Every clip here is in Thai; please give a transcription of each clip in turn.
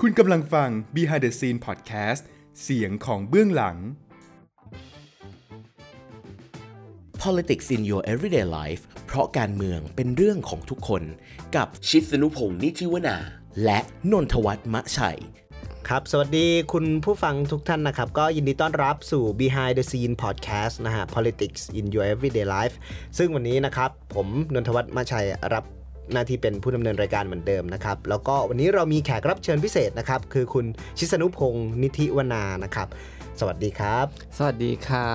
คุณกำลังฟัง Behind the Scene Podcast เสียงของเบื้องหลัง Politics in your everyday life เพราะการเมืองเป็นเรื่องของทุกคนกับชิสนุพงศ์นิธิวนา และนนทวัฒน์มะชัยครับ สวัสดีคุณผู้ฟังทุกท่านนะครับ ก็ยินดีต้อนรับสู่ Behind the Scene Podcast นะฮะ Politics in your everyday life ซึ่งวันนี้นะครับ ผมนนทวัฒน์มาชัยรับ หน้าที่เป็นผู้ดำเนินรายการเหมือนเดิมนะครับ แล้วก็วันนี้เรามีแขกรับเชิญพิเศษนะครับ คือคุณชิสนุพงศ์นิธิวนานะครับ สวัสดีครับ สวัสดีค่ะ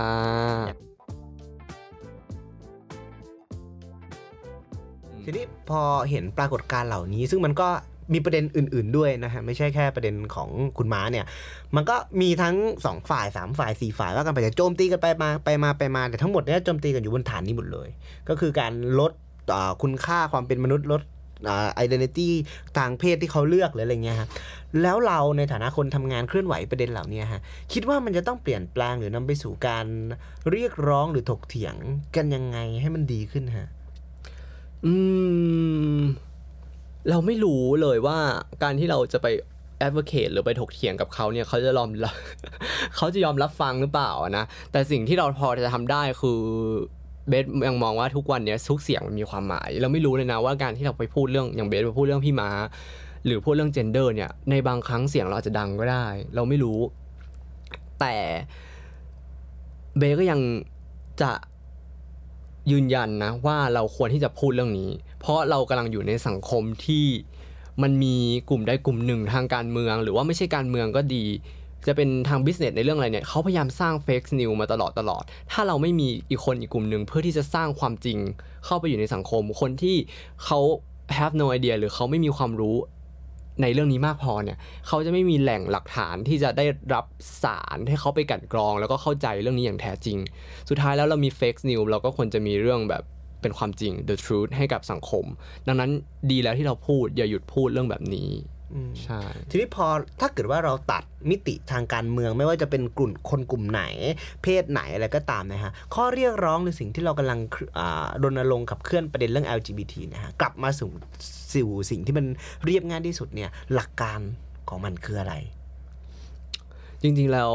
ทีนี้พอเห็นปรากฏการณ์เหล่านี้ ซึ่งมันก็มีประเด็นอื่น ๆด้วยนะฮะไม่ใช่แค่ประเด็นของคุณม้าเนี่ย มันก็มีทั้ง 2 ฝ่าย 3 ฝ่าย 4 ฝ่ายว่ากันไปจะโจมตีกันไปมาไปมาไปมาแต่ทั้งหมดเนี้ยโจมตีกันอยู่บนฐานนี้หมดเลย ก็คือการลดอ่า คุณค่าความเป็นมนุษย์ลดไอเดนิตี้ทางเพศที่เขาเลือกหรืออะไรเงี้ยฮะแล้วเราในฐานะคนทำงานเคลื่อนไหวประเด็นเหล่านี้ฮะคิดว่ามันจะต้องเปลี่ยนแปลงหรือนำไปสู่การเรียกร้องหรือถกเถียงกันยังไงให้มันดีขึ้นฮะอืมเราไม่รู้เลยว่าการที่เราจะไป advocate หรือไปถกเถียงกับเขาเนี่ยเขาจะยอมรับเขาจะยอมรับฟังหรือเปล่านะแต่สิ่งที่เราพอจะทำได้คือ เบสยังมองว่าทุกวันนี้ทุกเสียงมันมีความหมาย เราไม่รู้เลยนะว่าการที่เราไปพูดเรื่องอย่างเบสไปพูดเรื่องพี่ม้าหรือพูดเรื่อง gender เนี่ยในบางครั้งเสียงเราอาจจะดังก็ได้ เราไม่รู้ แต่เบสก็ยังจะยืนยันนะว่าเราควรที่จะพูดเรื่องนี้ เพราะเรากำลังอยู่ในสังคมที่มันมีกลุ่มใดกลุ่มหนึ่งทางการเมือง หรือว่าไม่ใช่การเมืองก็ดี จะเป็นทาง business ในเรื่องอะไรเนี่ยเขาพยายามสร้าง fake news มาตลอดตลอด ถ้าเราไม่มีอีกคนอีกกลุ่มหนึ่งเพื่อที่จะสร้างความจริงเข้าไปอยู่ในสังคม คนที่เขา have no idea หรือเขาไม่มีความรู้ในเรื่องนี้มากพอเนี่ยเขาจะไม่มีแหล่งหลักฐานที่จะได้รับสารให้เขาไปกลั่นกรอง แล้วก็เข้าใจเรื่องนี้อย่างแท้จริง สุดท้ายแล้วเรามี fake news เราก็ควรจะมีเรื่องแบบเป็นความจริง the truth ให้กับสังคม ดังนั้นดีแล้วที่เราพูดอย่าหยุดพูดเรื่องแบบนี้ ใช่ทีนี้พอถ้าเกิดว่าเราตัดมิติทางการเมืองไม่ว่าจะเป็นกลุ่มคนกลุ่มไหน เพศไหนอะไรก็ตามนะฮะข้อเรียกร้องหรือสิ่งที่เรากำลังอ่ารณรงค์ขับเคลื่อนประเด็นเรื่อง LGBT นะฮะกลับมาสู่สู่สิ่งที่มันเรียบง่ายที่สุดเนี่ยหลักการของมันคืออะไร จริงๆแล้ว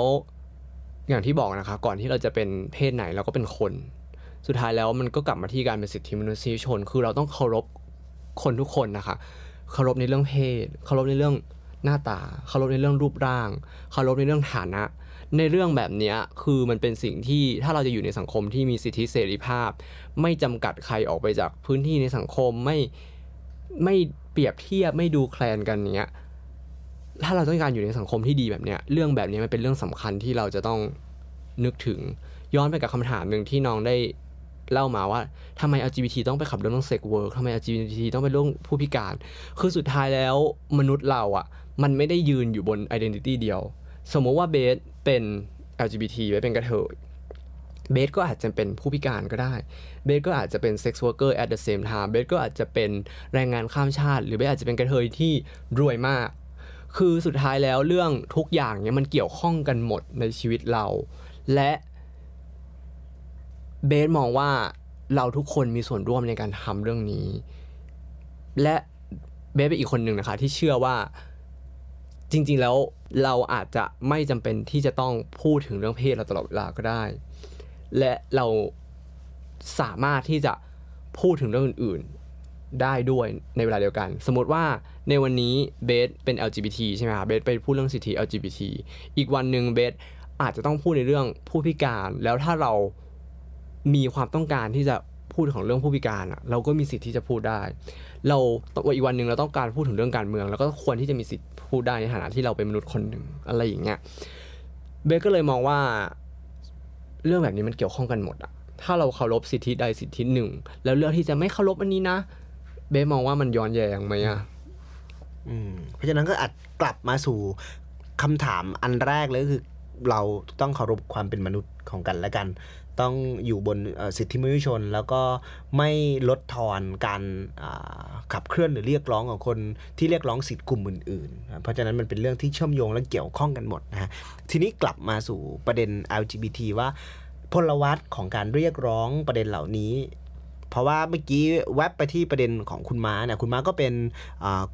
อย่างที่บอกนะคะก่อนที่เราจะเป็นเพศไหนเราก็เป็นคน สุดท้ายแล้วมันก็กลับมาที่การเป็นสิทธิมนุษยชน คือเราต้องเคารพคนทุกคนนะคะ เคารพในเรื่องเพศเคารพในเรื่องหน้าตาเคารพในเรื่องรูปร่างเคารพในเรื่องฐานะ ในเรื่องแบบนี้คือมันเป็นสิ่งที่ถ้าเราจะอยู่ในสังคมที่มีสิทธิเสรีภาพ ไม่จำกัดใครออกไปจากพื้นที่ในสังคมไม่ไม่เปรียบเทียบไม่ดูแคลนกันเนี้ยถ้าเราต้องการอยู่ในสังคมที่ดีแบบเนี้ยเรื่องแบบนี้มันเป็นเรื่องสำคัญที่เราจะต้องนึกถึงย้อนไปกับคำถามหนึ่งที่น้องได้ เล่ามาว่าทำไม LGBT ต้องไปขับเรื่องเรื่อง sex work ทำไม LGBT ต้องไปเรื่องผู้พิการ คือสุดท้ายแล้วมนุษย์เราอะ มันไม่ได้ยืนอยู่บน identity เดียว สมมติว่าเบสเป็น LGBT เบสเป็นกระเทยเบสก็อาจจะเป็นผู้พิการก็ได้ เบสก็อาจจะเป็น sex worker at the same time เบสก็อาจจะเป็นแรงงานข้ามชาติ หรือเบสอาจจะเป็นกระเทยที่รวยมาก คือสุดท้ายแล้วเรื่องทุกอย่างเนี่ยมันเกี่ยวข้องกันหมดในชีวิตเรา และ เบสมองว่าเราทุกคนมีส่วนร่วมในการทำเรื่องนี้ และเบสเป็นอีกคนหนึ่งนะคะ ที่เชื่อว่าจริง ๆ แล้วเราอาจจะไม่จำเป็นที่จะต้องพูดถึงเรื่องเพศเราตลอดเวลาก็ได้ และเราสามารถที่จะพูดถึงเรื่องอื่น ๆ ได้ด้วยในเวลาเดียวกัน สมมติว่าในวันนี้เบสเป็น LGBT ใช่ไหมคะเบสไปพูดเรื่องสิทธิ LGBT อีกวันหนึ่งเบสอาจจะต้องพูดในเรื่องผู้พิการ แล้วถ้าเรา มีความต้องการที่จะพูดของเรื่องผู้พิการอะเราก็มีสิทธิ์ที่จะพูดได้ เราอีกวันหนึ่งเราต้องการพูดถึงเรื่องการเมืองแล้วก็ควรที่จะมีสิทธิ์พูดได้ในฐานะที่เราเป็นมนุษย์คนหนึ่งอะไรอย่างเงี้ยเบสก็เลยมองว่าเรื่องแบบนี้มันเกี่ยวข้องกันหมดอะถ้าเราเคารพสิทธิใดสิทธิหนึ่ง แล้วเลือกที่จะไม่เคารพอันนี้นะ เบสมองว่ามันย้อนแย้งไหมอะอืมเพราะฉะนั้นก็อาจกลับมาสู่คำถามอันแรกเลยก็คือเราต้องเคารพความเป็นมนุษย์ของกันและกัน ต้องอยู่บนสิทธิมนุษยชน แล้วก็ไม่ลดทอนการขับเคลื่อนหรือเรียกร้องของคนที่เรียกร้องสิทธิกลุ่มอื่นๆนเพราะฉะนั้นมันเป็นเรื่องที่เชื่อมโยงและเกี่ยวข้องกันหมดนะฮะทีนี้กลับมาสู่ประเด็น LGBT ว่าพลวัตของการเรียกร้องประเด็นเหล่านี้เพราะว่าเมื่อกี้แวบไปที่ประเด็นของคุณม้าเนี่ยคุณม้าก็เป็น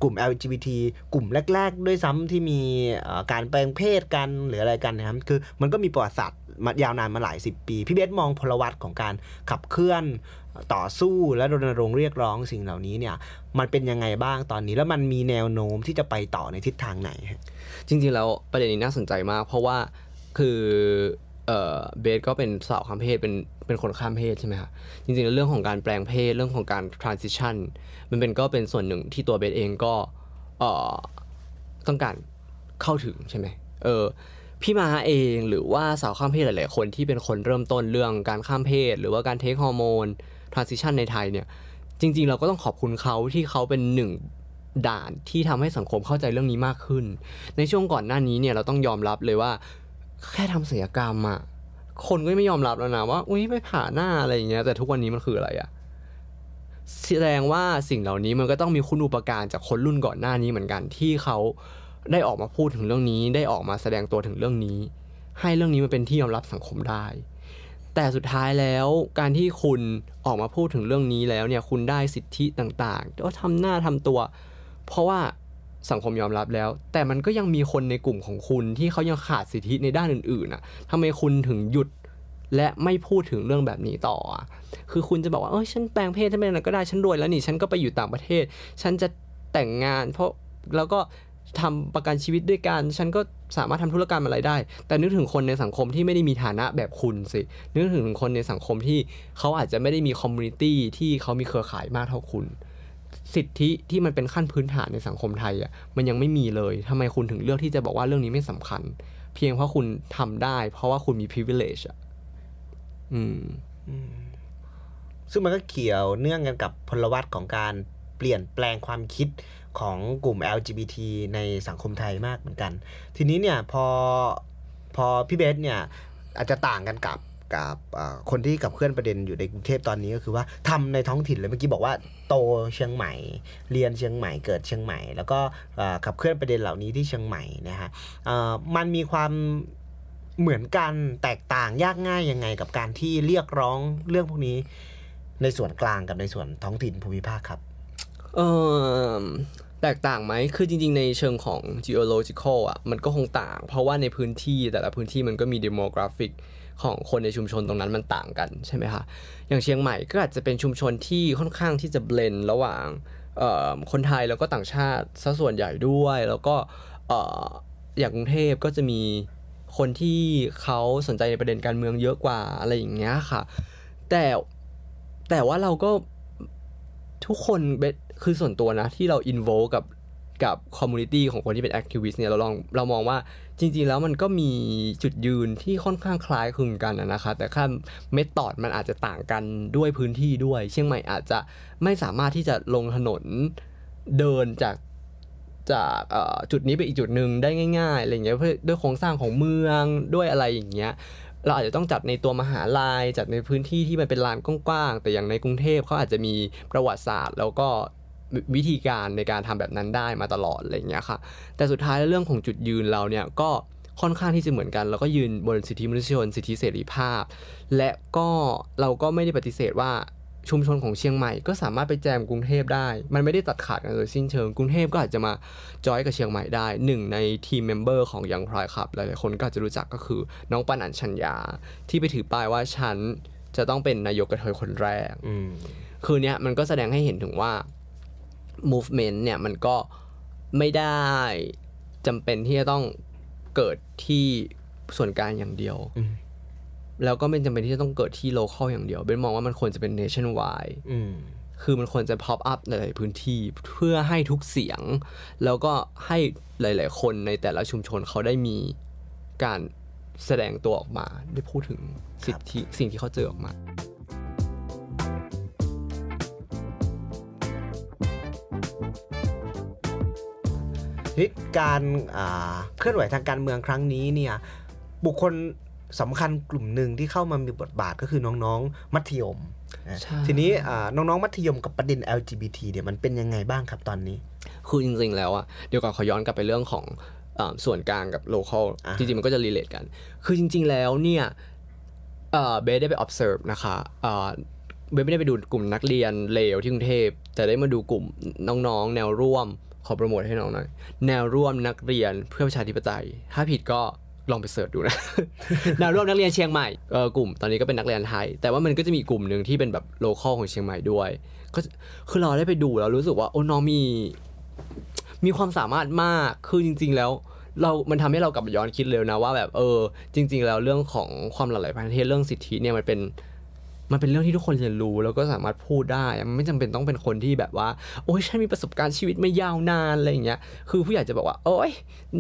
กลุ่ม LGBT กลุ่มแรก ๆ ด้วยซ้ำที่มีการแปลงเพศกันหรืออะไรกันนะครับคือมันก็มีประวัติศาสตร์ มายาวนานมาหลายสิบปี พี่เบสมองพลวัตของการขับเคลื่อนต่อสู้และรณรงค์เรียกร้องสิ่งเหล่านี้เนี่ยมันเป็นยังไงบ้างตอนนี้ แล้วมันมีแนวโน้มที่จะไปต่อในทิศทางไหนฮะจริงๆแล้วประเด็นนี้น่าสนใจมาก เพราะว่าคือเออเบสก็เป็นสาวข้ามเพศเป็นเป็นคนข้ามเพศใช่ไหมคะจริงๆแล้วเรื่องของการแปลงเพศเรื่องของการ transition มันเป็นก็เป็นส่วนหนึ่งที่ตัวเบสเองก็เออต้องการเข้าถึงใช่ไหมเออ พี่มาเองหรือว่าสาวข้ามเพศหลาย ๆ คนที่เป็นคนเริ่มต้นเรื่องการข้ามเพศ หรือว่าการเทคฮอร์โมน transition ในไทยเนี่ย จริง ๆ เราก็ต้องขอบคุณเขาที่เขาเป็นหนึ่งด่านที่ทำให้สังคมเข้าใจเรื่องนี้มากขึ้น ในช่วงก่อนหน้านี้เนี่ยเราต้องยอมรับเลยว่า แค่ทำศัลยกรรมอะคนก็ไม่ยอมรับแล้วนะว่าอุ้ยไปผ่าหน้าอะไรอย่างเงี้ยแต่ทุกวันนี้มันคืออะไรอะแสดงว่าสิ่งเหล่านี้มันก็ต้องมีคุณอุปการจากคนรุ่นก่อนหน้านี้เหมือนกันที่เขา ได้ออกมาพูดถึงเรื่องนี้ ได้ออกมาแสดงตัวถึงเรื่องนี้ ให้เรื่องนี้มันเป็นที่ยอมรับสังคมได้ แต่สุดท้ายแล้วการที่คุณออกมาพูดถึงเรื่องนี้แล้วเนี่ยคุณได้สิทธิต่างๆก็ทำหน้าทำตัว เพราะว่าสังคมยอมรับแล้ว แต่มันก็ยังมีคนในกลุ่มของคุณที่เขายังขาดสิทธิในด้านอื่นๆน่ะทำไมคุณถึงหยุดและไม่พูดถึงเรื่องแบบนี้ต่อ คือคุณจะบอกว่าเออฉันแปลงเพศฉันเป็นอะไรก็ได้ ฉันรวยแล้วนี่ ฉันก็ไปอยู่ต่างประเทศ ฉันจะแต่งงาน เพราะแล้วก็ ทำประกันชีวิตด้วยกัน ฉันก็สามารถทำธุรกรรมอะไรได้ แต่นึกถึงคนในสังคมที่ไม่ได้มีฐานะแบบคุณสิ นึกถึงคนในสังคมที่เขาอาจจะไม่ได้มีคอมมูนิตี้ที่เขามีเครือข่ายมากเท่าคุณ สิทธิที่มันเป็นขั้นพื้นฐานในสังคมไทยอะมันยังไม่มีเลยทำไมคุณถึงเลือกที่จะบอกว่าเรื่องนี้ไม่สำคัญ เพียงเพราะคุณทำได้ เพราะว่าคุณมี privilege อะอืมซึ่งมันก็เกี่ยวเนื่องกันกับพลวัตของการเปลี่ยนแปลงความคิด ของกลุ่ม LGBT ในสังคมไทยมากเหมือนกัน ทีนี้เนี่ยพอพอพี่เบสเนี่ยอาจจะต่างกันกับกับคนที่กับเคลื่อนประเด็นอยู่ในกรุงเทพตอนนี้ก็คือว่าทำในท้องถิ่นเลยเมื่อกี้บอกว่าโตเชียงใหม่ เรียนเชียงใหม่เกิดเชียงใหม่ แล้วก็ขับเคลื่อนประเด็นเหล่านี้ที่เชียงใหม่นะฮะมันมีความเหมือนกันแตกต่างยากง่ายยังไงกับการที่เรียกร้องเรื่องพวกนี้ในส่วนกลางกับในส่วนท้องถิ่นภูมิภาคครับเออ แตกต่างไหมคือจริง ๆ ในเชิงของ geological อะ มันก็คงต่าง เพราะว่าในพื้นที่แต่ละพื้นที่มันก็มี demographic ของคนในชุมชนตรงนั้นมันต่างกันใช่ไหมคะ อย่างเชียงใหม่ก็อาจจะเป็นชุมชนที่ค่อนข้างที่จะ blend ระหว่างคนไทยแล้วก็ต่างชาติซะส่วนใหญ่ด้วย แล้วก็อย่างกรุงเทพก็จะมีคนที่เขาสนใจในประเด็นการเมืองเยอะกว่าอะไรอย่างเงี้ยค่ะ แต่แต่ว่าเราก็ทุกคนเบส คือส่วนตัวนะ ที่เราอินโวกับกับ community ของคนที่เป็น activist เนี่ยเราลองเรามองว่าจริง ๆ แล้วมันก็มีจุดยืนที่ค่อนข้างคล้ายคลึงกันนะนะคะแต่แค่เมธอดมันอาจจะต่างกันด้วยพื้นที่ด้วย เชียงใหม่อาจจะไม่สามารถที่จะลงถนนเดินจากจากจุดนี้ไปอีกจุดหนึ่งได้ง่ายๆอะไรอย่างเงี้ยเพื่อด้วยโครงสร้างของเมืองด้วยอะไรอย่างเงี้ยเราอาจจะต้องจัดในตัวมหาลัยจัดในพื้นที่ที่มันเป็นลานกว้างๆแต่อย่างในกรุงเทพเขาอาจจะมีประวัติศาสตร์ แล้วก็ วิวิธีการในการทำแบบนั้นได้มาตลอดอะไรอย่างเงี้ยค่ะ แต่สุดท้ายแล้วเรื่องของจุดยืนเราเนี่ยก็ค่อนข้างที่จะเหมือนกัน เราก็ยืนบนสิทธิมนุษยชน สิทธิเสรีภาพ และก็เราก็ไม่ได้ปฏิเสธว่าชุมชนของเชียงใหม่ก็สามารถไปแจมกรุงเทพได้ มันไม่ได้ตัดขาดกันโดยสิ้นเชิง กรุงเทพก็อาจจะมาจอยกับเชียงใหม่ได้ หนึ่งใน team member ของ Young Pride Club หลายๆคนก็อาจจะรู้จักก็คือน้องปันอัญชัญญา ที่ไปถือป้ายว่าฉันจะต้องเป็นนายกกระเทยคนแรกอืมคือเนี้ยมันก็แสดงให้เห็นถึงว่า movement เนี่ยมันก็ไม่ได้จำเป็นที่จะต้องเกิดที่ส่วนกลางอย่างเดียวอืมแล้วก็ไม่จำเป็นที่จะต้องเกิดที่ local อย่างเดียวเบนมองว่ามันควรจะเป็น nationwide อืมคือมันควรจะ pop up ในหลายๆพื้นที่เพื่อให้ทุกเสียง แล้วก็ให้หลาย ๆ คนในแต่ละชุมชนเขาได้มีการแสดงตัวออกมา ได้พูดถึงสิทธิสิ่งที่เขาเจอออกมา ทีนี้การอ่าเคลื่อนไหวทางการเมืองครั้งนี้เนี่ยบุคคลสำคัญกลุ่มหนึ่งที่เข้ามามีบทบาทก็คือน้องๆ มัธยมนะใช่ทีนี้อ่าน้องๆ มัธยมกับประเด็น LGBT เนี่ยมันเป็นยังไงบ้างครับตอนนี้ คือจริงๆ แล้วอะเดี๋ยวก่อนขอย้อนกลับไปเรื่องของอาส่วนกลางกับ local อ่าจริงๆ มันก็จะ relate กัน คือจริงๆ แล้วเนี่ยเอ่อเบสได้ไป observe นะคะเอ่อเบสไม่ได้ไปดูกลุ่มนักเรียนเลวที่กรุงเทพ แต่ได้มาดูกลุ่มน้องๆ แนวร่วม ขอโปรโมทให้น้องหน่อย แนวร่วมนักเรียนเพื่อประชาธิปไตย ถ้าผิดก็ลองไปเสิร์ชดูนะ แนวร่วมนักเรียนเชียงใหม่เออกลุ่มตอนนี้ก็เป็นนักเรียนไทย แต่ว่ามันก็จะมีกลุ่มหนึ่งที่เป็นแบบโลคอลของเชียงใหม่ด้วย ก็คือเราได้ไปดูแล้วรู้สึกว่าโอ้น้องมี มีความสามารถมาก คือจริง ๆ แล้ว เรา มันทำให้เรากลับย้อนคิดเลยนะว่าแบบเออ จริง ๆ แล้วเรื่องของความหลากหลายประเทศเรื่องสิทธิเนี่ยมันเป็น มันเป็นเรื่องที่ทุกคนเรียนรู้แล้วก็สามารถพูดได้อะมันไม่จำเป็นต้องเป็นคนที่แบบว่า โอ้ยฉันมีประสบการณ์ชีวิตมายาวนานอะไรอย่างเงี้ยคือผู้ใหญ่จะบอกว่า โอ้ย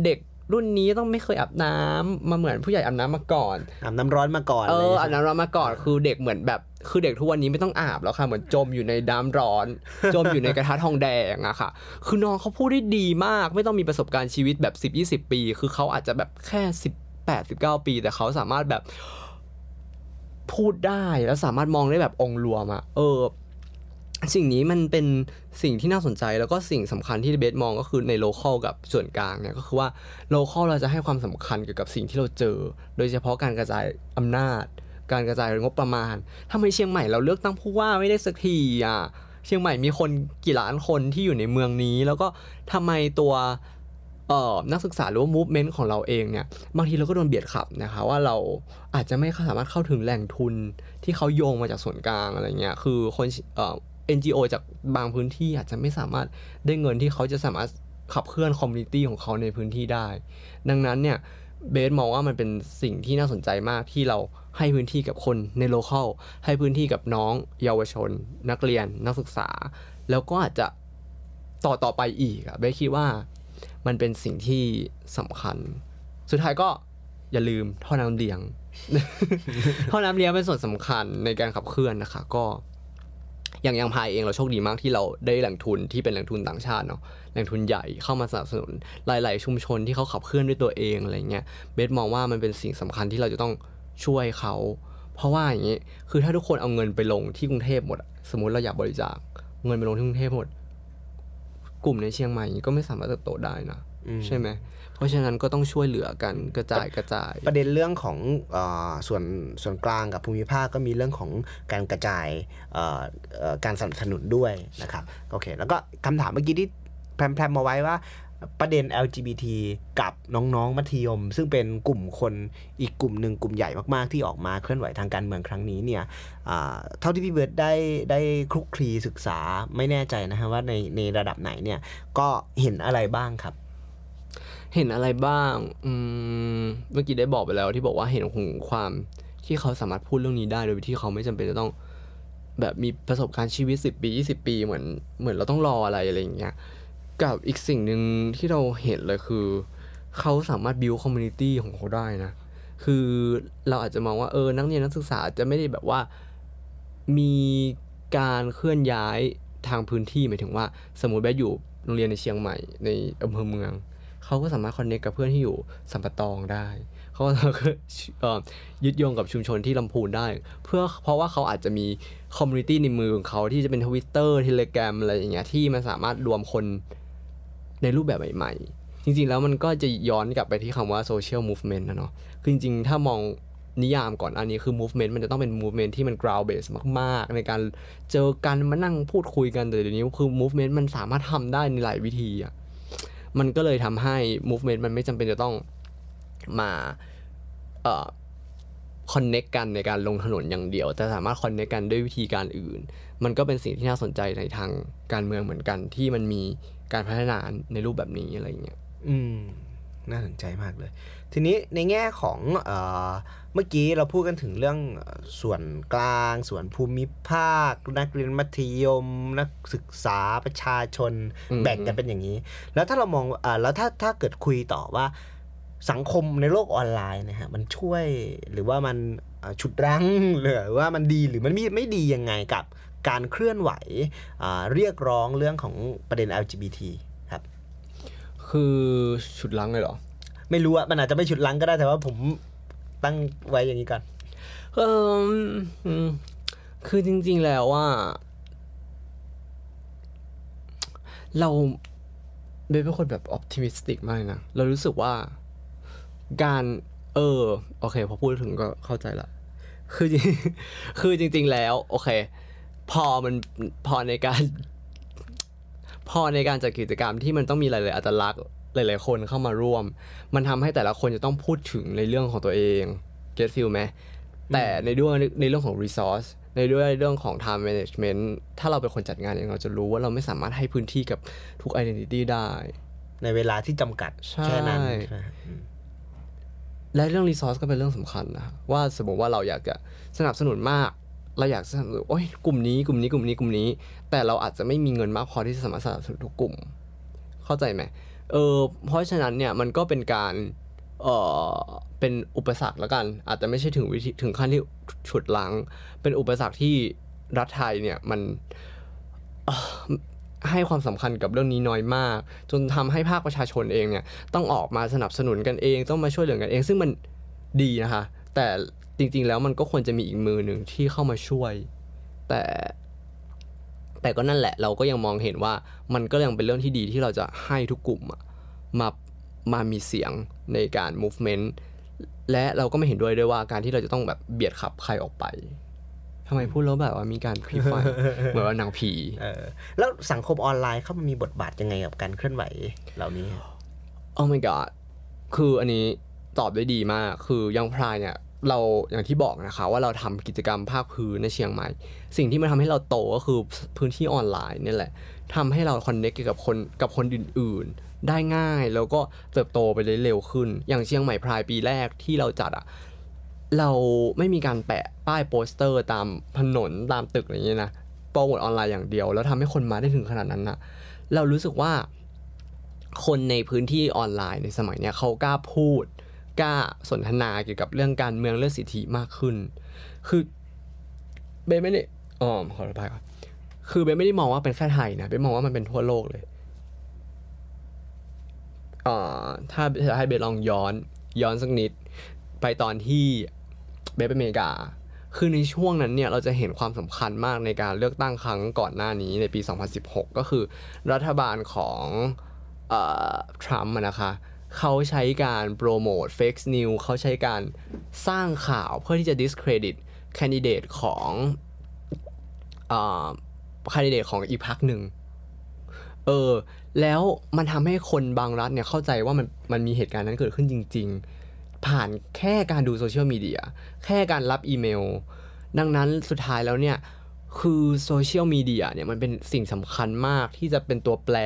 เด็กรุ่นนี้ต้องไม่เคยอาบน้ำมาเหมือนผู้ใหญ่อาบน้ำมาก่อนอาบน้ำร้อนมาก่อนเอลอยอาบน้ำร้อนมาก่อนคือเด็กเหมือนแบบคือเด็กทุกวันนี้ไม่ต้องอาบแล้วค่ะเหมือนจมอยู่ในน้ำร้อน จมอยู่ในกระทะทองแดงอะค่ะ คือน้องเขาพูดได้ดีมาก ไม่ต้องมีประสบการณ์ชีวิตแบบ 10 20 ปี คือเขาอาจจะแบบแค่ 18 19 ปี แต่เขาสามารถแบบ พูดได้แล้วสามารถมองได้แบบองค์รวมอะเออ สิ่งนี้มันเป็นสิ่งที่น่าสนใจแล้วก็สิ่งสำคัญที่เบสมองก็คือใน local กับส่วนกลางเนี่ยก็คือว่า local เราจะให้ความสำคัญเกี่ยวกับสิ่งที่เราเจอ โดยเฉพาะการกระจายอำนาจ การกระจายงบประมาณทำไมเชียงใหม่เราเลือกตั้งผู้ว่าไม่ได้สักทีอะเชียงใหม่มีคนกี่ล้านคนที่อยู่ในเมืองนี้ แล้วก็ทำไมตัว นักศึกษาหรือว่า movement ของเราเองเนี่ยบางทีเราก็โดนเบียดขับนะคะว่าเราอาจจะไม่สามารถเข้าถึงแหล่งทุนที่เขาโยงมาจากส่วนกลางอะไรเงี้ยคือคนเอ่อ NGO จากบางพื้นที่อาจจะไม่สามารถได้เงินที่เขาจะสามารถขับเคลื่อน community ของเขาในพื้นที่ได้ ดังนั้นเนี่ยเบนมองว่ามันเป็นสิ่งที่น่าสนใจมากที่เราให้พื้นที่กับคนใน local ให้พื้นที่กับน้องเยาวชน นักเรียนนักศึกษา แล้วก็อาจจะต่อต่อไปอีกอะเบสคิดว่า มันเป็นสิ่งที่สำคัญ สุดท้ายก็อย่าลืมท่อน้ำเลี้ยง ท่อน้ำเลี้ยงเป็นส่วนสำคัญในการขับเคลื่อนนะคะ ก็อย่างยังพายเองเราโชคดีมากที่เราได้แหล่งทุนที่เป็นแหล่งทุนต่างชาติเนาะแหล่งทุนใหญ่เข้ามาสนับสนุนหลาย ๆ ชุมชนที่เขาขับเคลื่อนด้วยตัวเองอะไรเงี้ยเบสมองว่ามันเป็นสิ่งสำคัญที่เราจะต้องช่วยเขา เพราะว่าอย่างนี้คือถ้าทุกคนเอาเงินไปลงที่กรุงเทพหมด สมมติเราอยากบริจาคเงินไปลงที่กรุงเทพหมด กลุ่มในเชียงใหม่ก็ไม่สามารถเติบโตได้นะอืมใช่ไหม เพราะฉะนั้นก็ต้องช่วยเหลือกันกระจายกระจาย ประเด็นเรื่องของเออส่วนส่วนกลางกับภูมิภาคก็มีเรื่องของการกระจายเอ่อเอ่อการสนับสนุนด้วยนะครับโอเค แล้วก็คำถามเมื่อกี้ที่แพรมๆมาไว้ว่า ประเด็น LGBT กับน้องๆ มัธยม ซึ่งเป็นกลุ่มคนอีกกลุ่มหนึ่งกลุ่มใหญ่มากๆ ที่ออกมาเคลื่อนไหวทางการเมืองครั้งนี้เนี่ยเท่าที่พี่เบิร์ดได้ได้คลุกคลีศึกษาไม่แน่ใจนะฮะว่าในในระดับไหนเนี่ยก็เห็นอะไรบ้างครับ เห็นอะไรบ้างอืมเมื่อกี้ได้บอกไปแล้วที่บอกว่าเห็นถึงความที่เขาสามารถพูดเรื่องนี้ได้โดยที่เขาไม่จำเป็นจะต้องแบบมีประสบการณ์ชีวิตสิบปียี่สิบปีเหมือนเหมือนเราต้องรออะไรอะไรอย่างเงี้ย กับอีกสิ่งหนึ่งที่เราเห็นเลยคือ เขาสามารถ build community ของเขาได้นะ คือเราอาจจะมองว่าเออนักเรียนนักศึกษาอาจจะไม่ได้แบบว่ามีการเคลื่อนย้ายทางพื้นที่หมายถึงว่า สมมติแบทอยู่โรงเรียนในเชียงใหม่ในอำเภอเมืองเขาก็สามารถคอนเนคกับเพื่อนที่อยู่สัมปตองได้เขาก็ยึดโยงกับชุมชนที่ลำพูนได้ เพื่อเพราะว่าเขาอาจจะมี community ในมือของเขาที่จะเป็น Twitter Telegram อะไรอย่างเงี้ยที่มันสามารถรวมคน ในรูปแบบใหม่ๆ จริงๆแล้วมันก็จะย้อนกลับไปที่คำว่า social movement นะเนาะคือจริงๆ ถ้ามองนิยามก่อนอันนี้คือ movement มันจะต้องเป็น movement ที่มัน ground base มากๆ ในการเจอกันมานั่งพูดคุยกันแต่เดี๋ยวนี้คือ movement มันสามารถทำได้ในหลายวิธีอะมันก็เลยทำให้ movement มันไม่จำเป็นจะต้องมาเอ่อ connect กันในการลงถนนอย่างเดียว แต่สามารถ connect กันด้วยวิธีการอื่น มันก็เป็นสิ่งที่น่าสนใจในทางการเมืองเหมือนกัน ที่มันมีการพัฒนาในรูปแบบนี้อะไรอย่างเงี้ยอืมน่าสนใจมากเลย ทีนี้ในแง่ของเออเมื่อกี้เราพูดกันถึงเรื่องเอ่อส่วนกลาง ส่วนภูมิภาค นักเรียนมัธยม นักศึกษาประชาชนอืมแบ่งกันเป็นอย่างนี้ แล้วถ้าเรามองอ่าแล้วถ้าถ้าเกิดคุยต่อว่าสังคมในโลกออนไลน์นะฮะมันช่วยหรือว่ามันเอ่อฉุดรั้งหรือว่ามันดีหรือมันไม่ไม่ดียังไงกับ การเคลื่อนไหวอ่าเรียกร้องเรื่องของประเด็น LGBT ครับ คือชุดลังเลยเหรอ ไม่รู้อะมันอาจจะไม่ฉุดลังก็ได้แต่ว่าผมตั้งไว้อย่างนี้ก่อนเอออืมคือจริง ๆแล้วว่า เราเบสเป็นคนแบบออ t ติมิสติกมากเลยนะ เรารู้สึกว่าการเออ โอเค พอพูดถึงก็เข้าใจละ คือจริงคือจริง ๆ แล้ว โอเค พอมันพอในการ พอในการจัดกิจกรรมที่มันต้องมีหลายๆอัตลักษณ์หลายๆคนเข้ามาร่วม มันทำให้แต่ละคนจะต้องพูดถึงในเรื่องของตัวเอง get feel ไหมแต่ในด้วยในเรื่องของ resource ในด้วยเรื่องของ time management ถ้าเราเป็นคนจัดงานเองเราจะรู้ว่าเราไม่สามารถให้พื้นที่กับทุก identity ได้ ในเวลาที่จำกัดใช่แค่นั้นใช่ไหมและเรื่องรีซอสก็เป็นเรื่องสำคัญนะว่าสมมติว่าเราอยากจะสนับสนุนมาก เราอยากสนับสนุนโอ้ยกลุ่มนี้กลุ่มนี้กลุ่มนี้กลุ่มนี้ แต่เราอาจจะไม่มีเงินมากพอที่จะสามารถสนับสนุนทุกกลุ่ม เข้าใจไหมเออเพราะฉะนั้นเนี่ยมันก็เป็นการเออเป็นอุปสรรคล้วกัน อาจจะไม่ใช่ถึงวิธีถึงขั้นที่ฉุดล้างเป็นอุปสรรคที่รัฐไทยเนี่ยมันให้ความสำคัญกับเรื่องนี้น้อยมาก จนทำให้ภาคประชาชนเองเนี่ยต้องออกมาสนับสนุนกันเอง ต้องมาช่วยเหลือกันเอง ซึ่งมันดีนะคะ แต่ จริง ๆ แล้วมันก็ควรจะมีอีกมือหนึ่งที่เข้ามาช่วย แต่ แต่ก็นั่นแหละ เราก็ยังมองเห็นว่ามันก็ยังเป็นเรื่องที่ดีที่เราจะให้ทุกกลุ่มอะมามามีเสียงในการ movement และเราก็ไม่เห็นด้วยด้วยว่าการที่เราจะต้องแบบเบียดขับใครออกไปทำไมพูดแล้วแบบว่ามีการพรีไฟเหมือนว่าหนังผีเออแล้วสังคมออนไลน์เข้ามามีบทบาทยังไงกับการเคลื่อนไหวเหล่านี้โอ้ my god คืออันนี้ตอบได้ดีมาก คือยังพรายเนี่ย เราอย่างที่บอกนะคะว่าเราทำกิจกรรมภาคพื้นในเชียงใหม่ สิ่งที่มันทำให้เราโตก็คือพื้นที่ออนไลน์นี่แหละทำให้เราคอนเน c t กับคนกับคนอื่นๆ ได้ง่ายแล้วก็เติบโตไปได้เร็วขึ้น อย่างเชียงใหม่พรายปีแรกที่เราจัดอะเราไม่มีการแปะป้ายโปสเตอร์ตามถนนตามตึกอะไรเงี้ยนะโปรโมทออนไลน์อย่างเดียว แล้วทำให้คนมาได้ถึงขนาดนั้นนะเรารู้สึกว่าคนในพื้นที่ออนไลน์ในสมัยเนี้ยเขากล้าพูด กล้าสนทนาเกี่ยวกับเรื่องการเมืองเรื่องสิทธิมากขึ้น คือเบนไม่ได้อ๋อขออภัยครับคือเบนไม่ได้มองว่าเป็นแค่ไทยนะเบนมองว่ามันเป็นทั่วโลกเลยอ่าถ้าจะให้เบนลองย้อนย้อนสักนิด ไปตอนที่เบนไปอเมริกาคือในช่วงนั้นเนี่ยเราจะเห็นความสำคัญมากในการเลือกตั้งครั้งก่อนหน้านี้ในปี 2016 ก็คือรัฐบาลของทรัมป์นะคะ เขาใช้การโปรโมท fake news เขาใช้การสร้างข่าวเพื่อที่จะ discredit แคนดิเดตของแคนดิเดตของอีกพรรคหนึ่ง เออ แล้วมันทำให้คนบางรัฐเนี่ยเข้าใจว่ามันมันมีเหตุการณ์นั้นเกิดขึ้นจริง ๆ ผ่านแค่การดูโซเชียลมีเดีย แค่การรับอีเมล ดังนั้นสุดท้ายแล้วเนี่ย คือโซเชียลมีเดียเนี่ยมันเป็นสิ่งสำคัญมากที่จะเป็นตัวแปร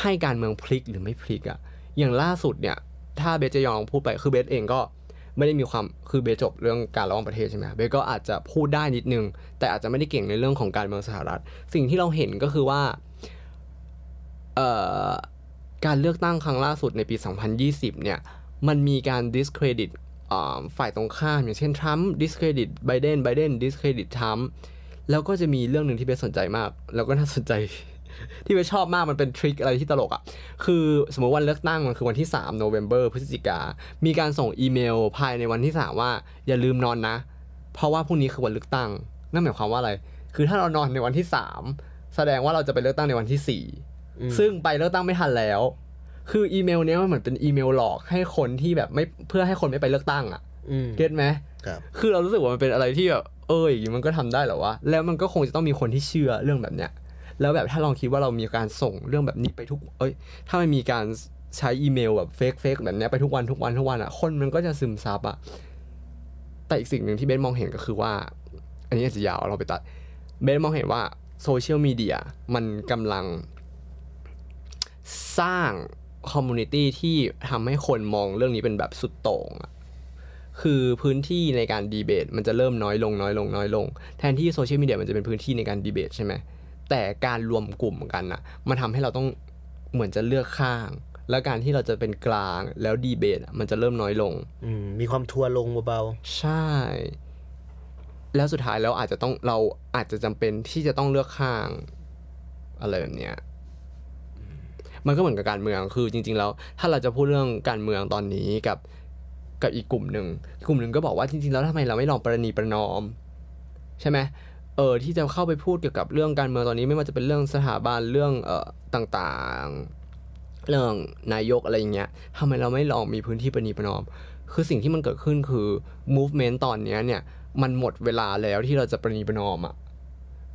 ให้การเมืองพลิกหรือไม่พลิกอะ อย่างล่าสุดเนี่ย ถ้าเบสจะยองพูดไปคือเบสเองก็ไม่ได้มีความคือเบสจบเรื่องการระหว่างประเทศใช่ไหมเบสก็อาจจะพูดได้นิดนึง แต่อาจจะไม่ได้เก่งในเรื่องของการเมืองสหรัฐ สิ่งที่เราเห็นก็คือว่าเอ่อการเลือกตั้งครั้งล่าสุดในปี 2020 เนี่ย มันมีการ discredit ฝ่ายตรงข้าม อย่างเช่นทรัมป์ discredit ไบเดนไบเดน discredit ทรัมป์แล้วก็จะมีเรื่องหนึ่งที่เบสสนใจมาก แล้วก็น่าสนใจ ที่เบสชอบมากมันเป็นทริคอะไรที่ตลกอะ่ะ คือสมมติวันเลือกตั้งมันคือวันที่3โนเวม ber พฤศจิกา มีการส่งอีเมลภายในวันที่ 3 ว่าอย่าลืมนอนนะ เพราะว่าพรุ่งนี้คือวันเลือกตั้ง นั่นหมายความว่าอะไร คือถ้าเรานอนในวันที่ 3 แสดงว่าเราจะไปเลือกตั้งในวันที่ 4 ซึ่งไปเลือกตั้งไม่ทันแล้ว คืออีเมลเนี้ยมันเหมือนเป็นอีเมลหลอกให้คนที่แบบไม่เพื่อให้คนไม่ไปเลือกตั้งอะ่ะอืมเก็ตไหมครับคือเรารู้สึกว่ามันเป็นอะไรที่แบบเอออย่างนี้มันก็ทำได้เหรอวะ แล้วมันก็คงจะต้องมีคนที่เชื่อเรื่องแบบเนี้ย แล้วแบบถ้าลองคิดว่าเรามีการส่งเรื่องแบบนี้ไปทุก เอ้ย ถ้ามันมีการใช้อีเมลแบบ fake fake แบบนี้ไปทุกวันทุกวันทุกวันอะ คนมันก็จะซึมซับอะ แต่อีกสิ่งหนึ่งที่เบนมองเห็นก็คือว่า อันนี้อาจจะยาวเอาไปตัด เบนมองเห็นว่าโซเชียลมีเดียมันกำลังสร้าง community ที่ทำให้คนมองเรื่องนี้เป็นแบบสุดโต่งอะคือพื้นที่ในการดีเบต มันจะเริ่มน้อยลงน้อยลงน้อยลง แทนที่โซเชียลมีเดียมันจะเป็นพื้นที่ในการดีเบตใช่ไหม แต่การรวมกลุ่มกันอะมันทำให้เราต้องเหมือนจะเลือกข้าง แล้วการที่เราจะเป็นกลางแล้วดีเบตอะมันจะเริ่มน้อยลงอืมมีความทัวร์ลงเบาใช่ แล้วสุดท้ายแล้วอาจจะต้องเราอาจจะจำเป็นที่จะต้องเลือกข้าง อะไรแบบเนี้ยมันก็เหมือนกับการเมืองคือจริง ๆ แล้ว ถ้าเราจะพูดเรื่องการเมืองตอนนี้กับกับอีกกลุ่มหนึ่งอีกกลุ่มหนึ่งก็บอกว่าจริงๆแล้วทำไมเราไม่ลองประนีประนอม ใช่ไหม เออที่จะเข้าไปพูดเกี่ยวกับเรื่องการเมืองตอนนี้ไม่ว่าจะเป็นเรื่องสถาบันเรื่องเอ่อต่างๆ เรื่องนายกอะไรอย่างเงี้ยทำไมเราไม่ลองมีพื้นที่ประนีประนอม คือสิ่งที่มันเกิดขึ้นคือ movement ตอนเนี้ยเนี่ยมันหมดเวลาแล้วที่เราจะประนีประนอมอะ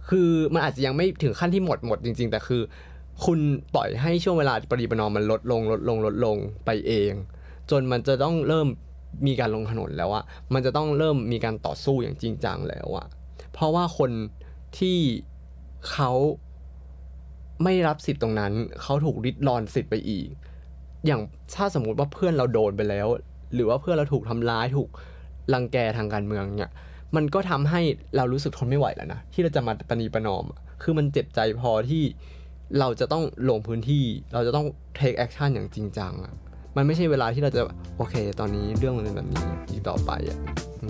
คือมันอาจจะยังไม่ถึงขั้นที่หมดหมดจริง ๆ แต่คือ คุณปล่อยให้ช่วงเวลาปริประนอมมันลดลงลดลงลดลงไปเอง จนมันจะต้องเริ่มมีการลงถนนแล้วอะมันจะต้องเริ่มมีการต่อสู้อย่างจริงจังแล้วอะ เพราะว่าคนที่เขาไม่รับสิทธิ์ตรงนั้น เขาถูกริดรอนสิทธิ์ไปอีก อย่างถ้าสมมุติว่าเพื่อนเราโดนไปแล้ว หรือว่าเพื่อนเราถูกทำร้ายถูกรังแกทางการเมืองเนี่ย มันก็ทำให้เรารู้สึกทนไม่ไหวแล้วนะ ที่เราจะมาปณีประนอมอะคือมันเจ็บใจพอที่เราจะต้องลงพื้นที่ เราจะต้อง take action อย่างจริงจังอะมันไม่ใช่เวลาที่เราจะ โอเค ตอนนี้เรื่องมันเป็นแบบนี้อีกต่อไปอะอื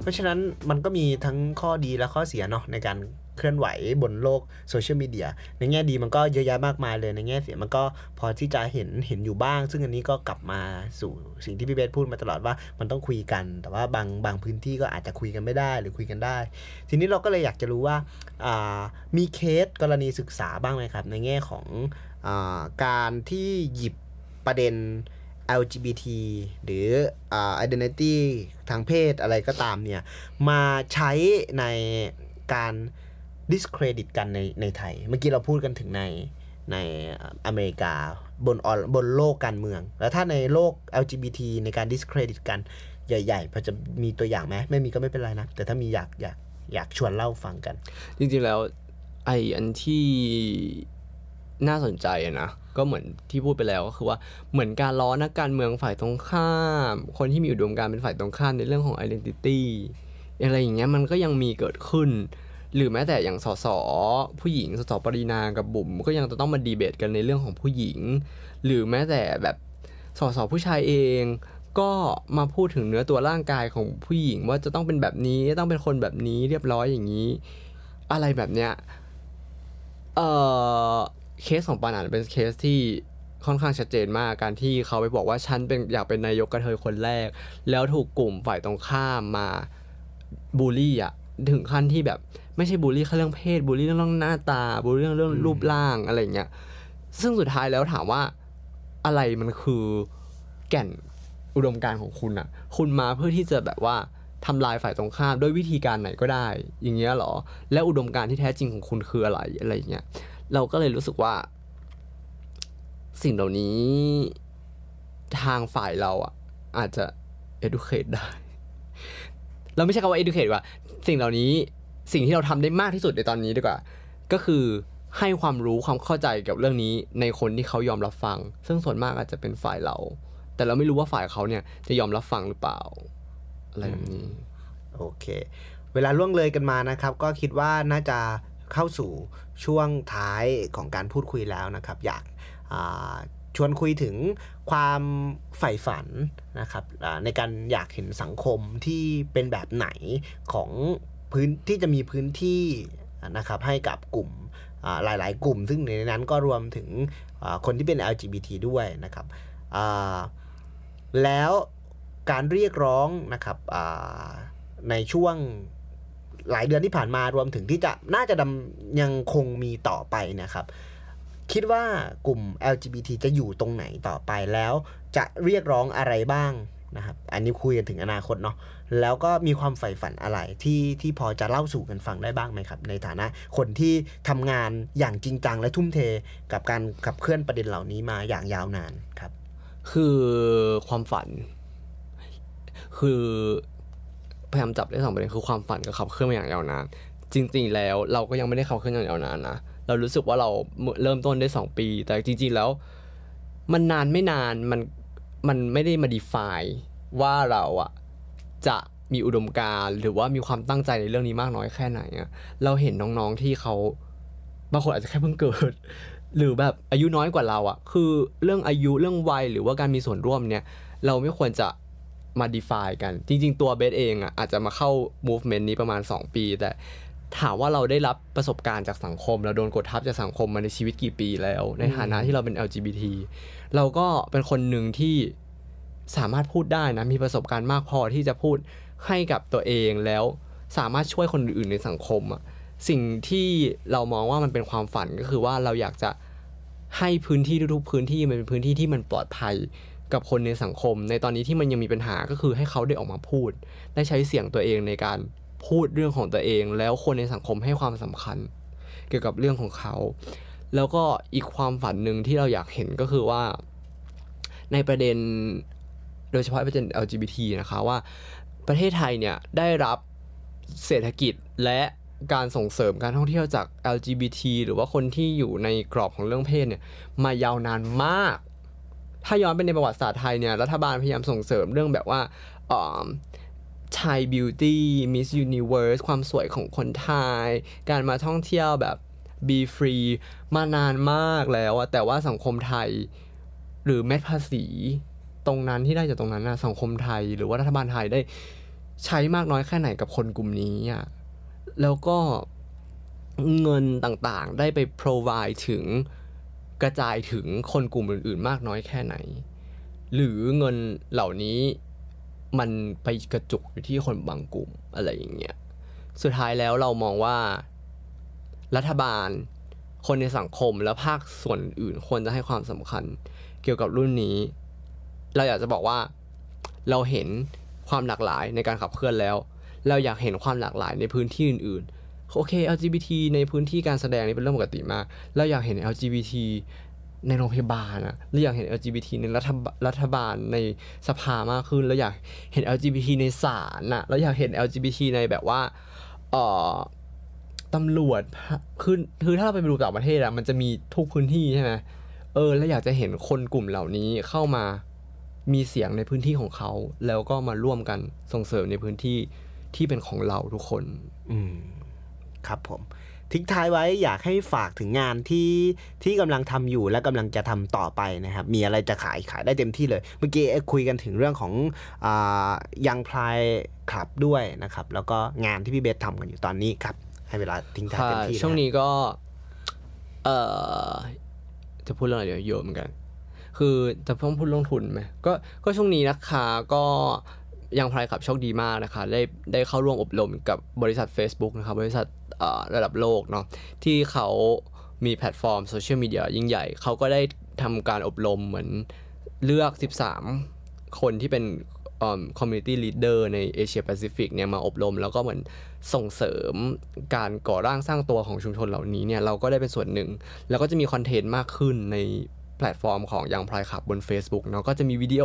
เพราะฉะนั้นมันก็มีทั้งข้อดีและข้อเสียเนาะในการเคลื่อนไหวบนโลกโซเชียลมีเดียในแง่ดีมันก็เยอะแยะมากมายเลยในแง่เสียมันก็พอที่จะเห็นเห็นอยู่บ้าง ซึ่งอันนี้ก็กลับมาสู่สิ่งที่พี่เบสพูดมาตลอดว่ามันต้องคุยกัน แต่ว่าบางบางพื้นที่ก็อาจจะคุยกันไม่ได้หรือคุยกันได้ ทีนี้เราก็เลยอยากจะรู้ว่าามีเคสกรณีศึกษาบ้างไหมครับ ในแง่ของอาการที่หยิบประเด็น LGBT หรืออ่า identity ทางเพศอะไรก็ตามเนี่ย มาใช้ในการ discredit กันในในไทย เมื่อกี้เราพูดกันถึงในในอเมริกาบนออนบนโลกการเมือง แล้วถ้าในโลก LGBT ในการ discredit กันใหญ่ๆพอจะมีตัวอย่างไหมไม่มีก็ไม่เป็นไรนะ แต่ถ้ามีอยากอยากอยากชวนเล่าฟังกัน จริงๆแล้วไออันที่ น่าสนใจอะนะก็เหมือนที่พูดไปแล้วก็คือว่าเหมือนการล้อนักการเมืองฝ่ายตรงข้าม คนที่มีอุดมการณ์เป็นฝ่ายตรงข้ามในเรื่องของ identity อะไรอย่างเงี้ยมันก็ยังมีเกิดขึ้น หรือแม้แต่อย่างสสผู้หญิงสสปรินากับบุ๋มก็ยังจะต้องมาดีเบตกันในเรื่องของผู้หญิง หรือแม้แต่แบบสสผู้ชายเองก็มาพูดถึงเนื้อตัวร่างกายของผู้หญิงว่าจะต้องเป็นแบบนี้ต้องเป็นคนแบบนี้เรียบร้อยอย่างนี้ อะไรแบบเนี้ยเอ่อ เคสของปานันเป็นเคสที่ค่อนข้างชัดเจนมากการที่เขาไปบอกว่าฉันเป็นอยากเป็นนายกกระเทยคนแรก แล้วถูกกลุ่มฝ่ายตรงข้ามมาบูลลี่อะถึงขั้นที่แบบไม่ใช่บูลลี่แค่เรื่องเพศบูลลี่เรื่องหน้าตาบูลลี่เรื่องเรื่องรูปร่างอะไรอย่างเงี้ยซึ่งสุดท้ายแล้วถามว่าอะไรมันคือแก่นอุดมการของคุณอะคุณมาเพื่อที่จะแบบว่าทำลายฝ่ายตรงข้ามด้วยวิธีการไหนก็ได้ อย่างเงี้ยเหรอ และอุดมการที่แท้จริงของคุณคืออะไรอะไรอย่างเงี้ย เราก็เลยรู้สึกว่า สิ่งเหล่านี้ทางฝ่ายเราอะ อาจจะ educate ได้ เราไม่ใช่คำว่า educate ว่า สิ่งเหล่านี้สิ่งที่เราทำได้มากที่สุดในตอนนี้ดีกว่า ก็คือให้ความรู้ความเข้าใจกับเรื่องนี้ในคนที่เขายอมรับฟัง ซึ่งส่วนมากอาจจะเป็นฝ่ายเรา แต่เราไม่รู้ว่าฝ่ายเขาเนี่ยจะยอมรับฟังหรือเปล่า อะไรแบบนี้ โอเค เวลาล่วงเลยกันมานะครับ ก็คิดว่าน่าจะ เข้าสู่ช่วงท้ายของการพูดคุยแล้วนะครับ อยากชวนคุยถึงความใฝ่ฝันนะครับในการอยากเห็นสังคมที่เป็นแบบไหนของพื้นที่จะมีพื้นที่นะครับให้กับกลุ่มหลายๆ กลุ่ม ซึ่งในนั้นก็รวมถึงคนที่เป็น LGBT ด้วยนะครับแล้วการเรียกร้องนะครับในช่วง หลายเดือนที่ผ่านมารวมถึงที่จะน่าจะดำยังคงมีต่อไปนะครับ คิดว่ากลุ่ม LGBT จะอยู่ตรงไหนต่อไปแล้วจะเรียกร้องอะไรบ้างนะครับ อันนี้คุยกันถึงอนาคตเนาะแล้วก็มีความใฝ่ฝันอะไรที่ที่พอจะเล่าสู่กันฟังได้บ้างไหมครับ ในฐานะคนที่ทำงานอย่างจริงจังและทุ่มเทกับการขับเคลื่อนประเด็นเหล่านี้มาอย่างยาวนานครับ คือความฝัน คือ พยายามจับได้สองประเด็นคือความฝันกับขับเคลื่อนมาอย่างยาวนานจริงๆแล้วเราก็ยังไม่ได้ขับเคลื่อนอย่างยาวนานนะเรารู้สึกว่าเราเริ่มต้นได้สองปี แต่จริง ๆแล้ว มันนานไม่นานมันมันไม่ได้มา define ว่าเราอะจะมีอุดมการณ์หรือว่ามีความตั้งใจในเรื่องนี้มากน้อยแค่ไหนอะเราเห็นน้องๆที่เขาบางคนอาจจะแค่เพิ่งเกิด หรือแบบอายุน้อยกว่าเราอะคือเรื่องอายุเรื่องวัยหรือว่าการมีส่วนร่วมเนี่ย เราไม่ควรจะ มา define กัน จริง ๆ ตัวเบสเองอะอาจจะมาเข้า movement นี้ประมาณ 2 ปี แต่ถามว่าเราได้รับประสบการณ์จากสังคม เราโดนกดทับจากสังคมมาในชีวิตกี่ปีแล้ว ในฐานะที่เราเป็น LGBT เราก็เป็นคนหนึ่งที่สามารถพูดได้นะ มีประสบการณ์มากพอที่จะพูดให้กับตัวเองแล้วสามารถช่วยคนอื่นในสังคมอะสิ่งที่เรามองว่ามันเป็นความฝันก็คือว่าเราอยากจะให้พื้นที่ทุกๆพื้นที่มันเป็นพื้นที่ที่มันปลอดภัย กับคนในสังคม ในตอนนี้ที่มันยังมีปัญหาก็คือให้เขาได้ออกมาพูด ได้ใช้เสียงตัวเองในการพูดเรื่องของตัวเอง แล้วคนในสังคมให้ความสำคัญ เกี่ยวกับเรื่องของเขา แล้วก็อีกความฝันหนึ่งที่เราอยากเห็นก็คือว่า ในประเด็น โดยเฉพาะประเด็น LGBT นะคะว่าประเทศไทยเนี่ยได้รับเศรษฐกิจและการส่งเสริมการท่องเที่ยวจาก LGBT หรือว่าคนที่อยู่ในกรอบของเรื่องเพศเนี่ยมายาวนานมาก ถ้าย้อนไปในประวัติศาสตร์ไทยเนี่ยรัฐบาลพยายามส่งเสริมเรื่องแบบว่าไทย beauty มิสยูนิเวิร์สความสวยของคนไทย การมาท่องเที่ยวแบบ be free มานานมากแล้วอะแต่ว่าสังคมไทยหรือเม็ดภาษีตรงนั้นที่ได้จากตรงนั้นนะสังคมไทย หรือว่ารัฐบาลไทยได้ใช้มากน้อยแค่ไหนกับคนกลุ่มนี้อะแล้วก็เงินต่างๆ ได้ไป provide ถึง กระจายถึงคนกลุ่มอื่น ๆ มากน้อยแค่ไหน หรือเงินเหล่านี้มันไปกระจุกอยู่ที่คนบางกลุ่มอะไรอย่างเงี้ยสุดท้ายแล้วเรามองว่า รัฐบาล คนในสังคมและภาคส่วนอื่นควรจะให้ความสำคัญ เกี่ยวกับรุ่นนี้ เราอยากจะบอกว่า เราเห็นความหลากหลายในการขับเคลื่อนแล้ว เราอยากเห็นความหลากหลายในพื้นที่อื่นๆ โอเค LGBT ในพื้นที่การแสดงนี่เป็นเรื่องปกติมาก เราอยากเห็น LGBT ในโรงพยาบาลอะเราอยากเห็น LGBT ในรัฐรัฐบาลในสภามากขึ้นเราอยากเห็น LGBT ในศาลอะเราอยากเห็น LGBT ในแบบว่าเอ่อตำรวจคือคือถ้าเราไปดูต่างประเทศอะมันจะมีทุกพื้นที่ใช่ไหมเออ แล้วอยากจะเห็นคนกลุ่มเหล่านี้เข้ามามีเสียงในพื้นที่ของเขา แล้วก็มาร่วมกันส่งเสริมในพื้นที่ที่เป็นของเราทุกคน อืม ครับผมทิ้งท้ายไว้อยากให้ฝากถึงงานที่ที่กำลังทำอยู่และกำลังจะทำต่อไปนะครับ มีอะไรจะขายขายได้เต็มที่เลย เมื่อกี้คุยกันถึงเรื่องของยังพลายคลับด้วยนะครับ แล้วก็งานที่พี่เบสทำกันอยู่ตอนนี้ครับ ให้เวลาทิ้งท้ายเต็มที่ช่วงนี้ก็เออจะพูดเรื่องอะไรเยอะเหมือนกัน คือจะต้องพูดลงทุนไหมก็ก็ช่วงนี้นะคะก็ Young Pride Club โชคดีมากนะคะ ได้ได้เข้าร่วมอบรมกับบริษัท Facebook นะครับบริษัท ระดับโลกเนาะที่เขามีแพลตฟอร์มโซเชียลมีเดียยิ่งใหญ่เขาก็ได้ทำการอบรมเหมือนเลือก 13 คนที่เป็นcommunity leader ในเอเชียแปซิฟิกเนี่ยมาอบรม แล้วก็เหมือนส่งเสริมการก่อร่างสร้างตัวของชุมชนเหล่านี้เนี่ยเราก็ได้เป็นส่วนหนึ่ง แล้วก็จะมีคอนเทนต์มากขึ้นในแพลตฟอร์มของ Young Pride Club บน Facebook เนาะก็จะมีวิดีโอ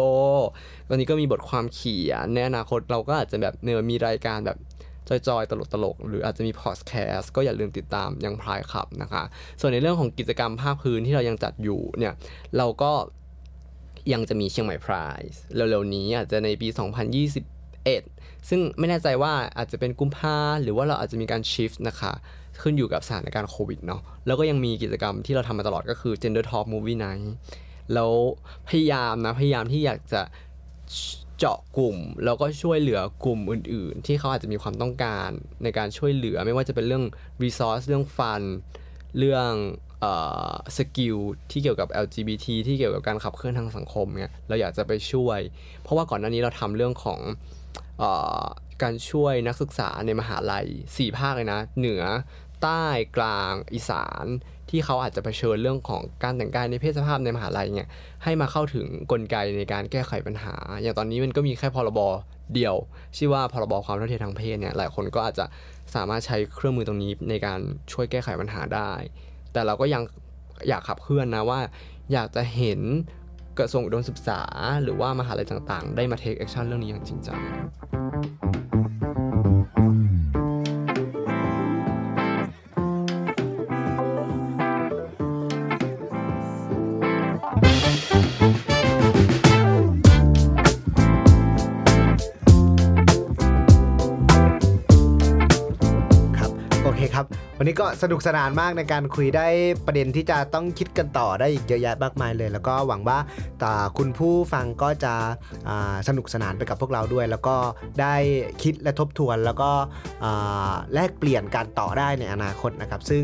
ตอนนี้ก็มีบทความเขียนในอนาคตเราก็อาจจะแบบเนื้อมีรายการแบบ จอยๆ ตลกๆ หรืออาจจะมีพอดแคสต์ก็อย่าลืมติดตาม Young Pride Club นะคะ ส่วนในเรื่องของกิจกรรมภาคพื้นที่เรายังจัดอยู่เนี่ยเราก็ยังจะมีเชียงใหม่พรายเร็วๆนี้อาจจะในปี 2021 ซึ่งไม่แน่ใจว่าอาจจะเป็นกุมภาหรือว่าเราอาจจะมีการชิฟต์นะคะ ขึ้นอยู่กับสถานการณ์โควิดเนาะแล้วก็ยังมีกิจกรรมที่เราทำมาตลอดก็คือ Gender Talk Movie Night แล้วพยายามนะ พยายามที่อยากจะ เจาะกลุ่ม แล้วก็ช่วยเหลือกลุ่มอื่น ๆ ที่เขาอาจจะมีความต้องการในการช่วยเหลือไม่ว่าจะเป็นเรื่อง resource เรื่องฟัน เรื่องสกิลที่เกี่ยวกับ LGBT ที่เกี่ยวกับการขับเคลื่อนทางสังคมเนี่ยเราอยากจะไปช่วย เพราะว่าก่อนหน้านี้เราทำเรื่องของอการช่วยนักศึกษาในมหาลัย 4 ภาคเลยนะ เหนือใต้กลางอีสาน ที่เขาอาจจะเผชิญเรื่องของการแต่งกายในเพศสภาพในมหาลัยเนี่ยให้มาเข้าถึงกลไกในการแก้ไขปัญหา อย่างตอนนี้มันก็มีแค่พรบเดียว ชื่อว่าพรบความเท่าเทียมทางเพศเนี่ยหลายคนก็อาจจะสามารถใช้เครื่องมือตรงนี้ในการช่วยแก้ไขปัญหาได้ แต่เราก็ยังอยากขับเคลื่อนนะว่า อยากจะเห็นกระทรวงอุดมศึกษา หรือว่ามหาลัยต่างๆ ได้มา take action เรื่องนี้อย่างจริงจัง วันนี้ก็สนุกสนานมากในการคุยได้ประเด็นที่จะต้องคิดกันต่อได้อีกเยอะแยะมากมายเลย แล้วก็หวังว่าคุณผู้ฟังก็จะสนุกสนานไปกับพวกเราด้วย แล้วก็ได้คิดและทบทวน แล้วก็แลกเปลี่ยนการต่อได้ในอนาคตนะครับ ซึ่ง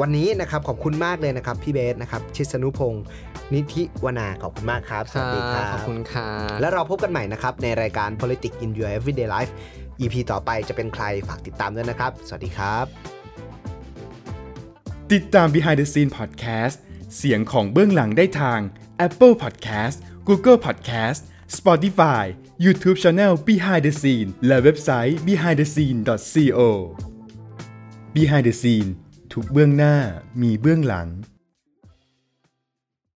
วันนี้นะครับขอบคุณมากเลยนะครับพี่เบสนะครับชิสนุพงศ์นิธิวนาขอบคุณมากครับสวัสดีครับขอบคุณค่ะแล้วเราพบกันใหม่นะครับในรายการ politics in your everyday life EP ต่อไปจะเป็นใครฝากติดตามด้วยนะครับ สวัสดีครับ ติดตาม Behind the Scene Podcast เสียงของเบื้องหลังได้ทาง Apple Podcast Google Podcast Spotify YouTube Channel Behind the Scene และเว็บไซต์ behindthescene.co Behind the Scene ทุกเบื้องหน้ามีเบื้องหลัง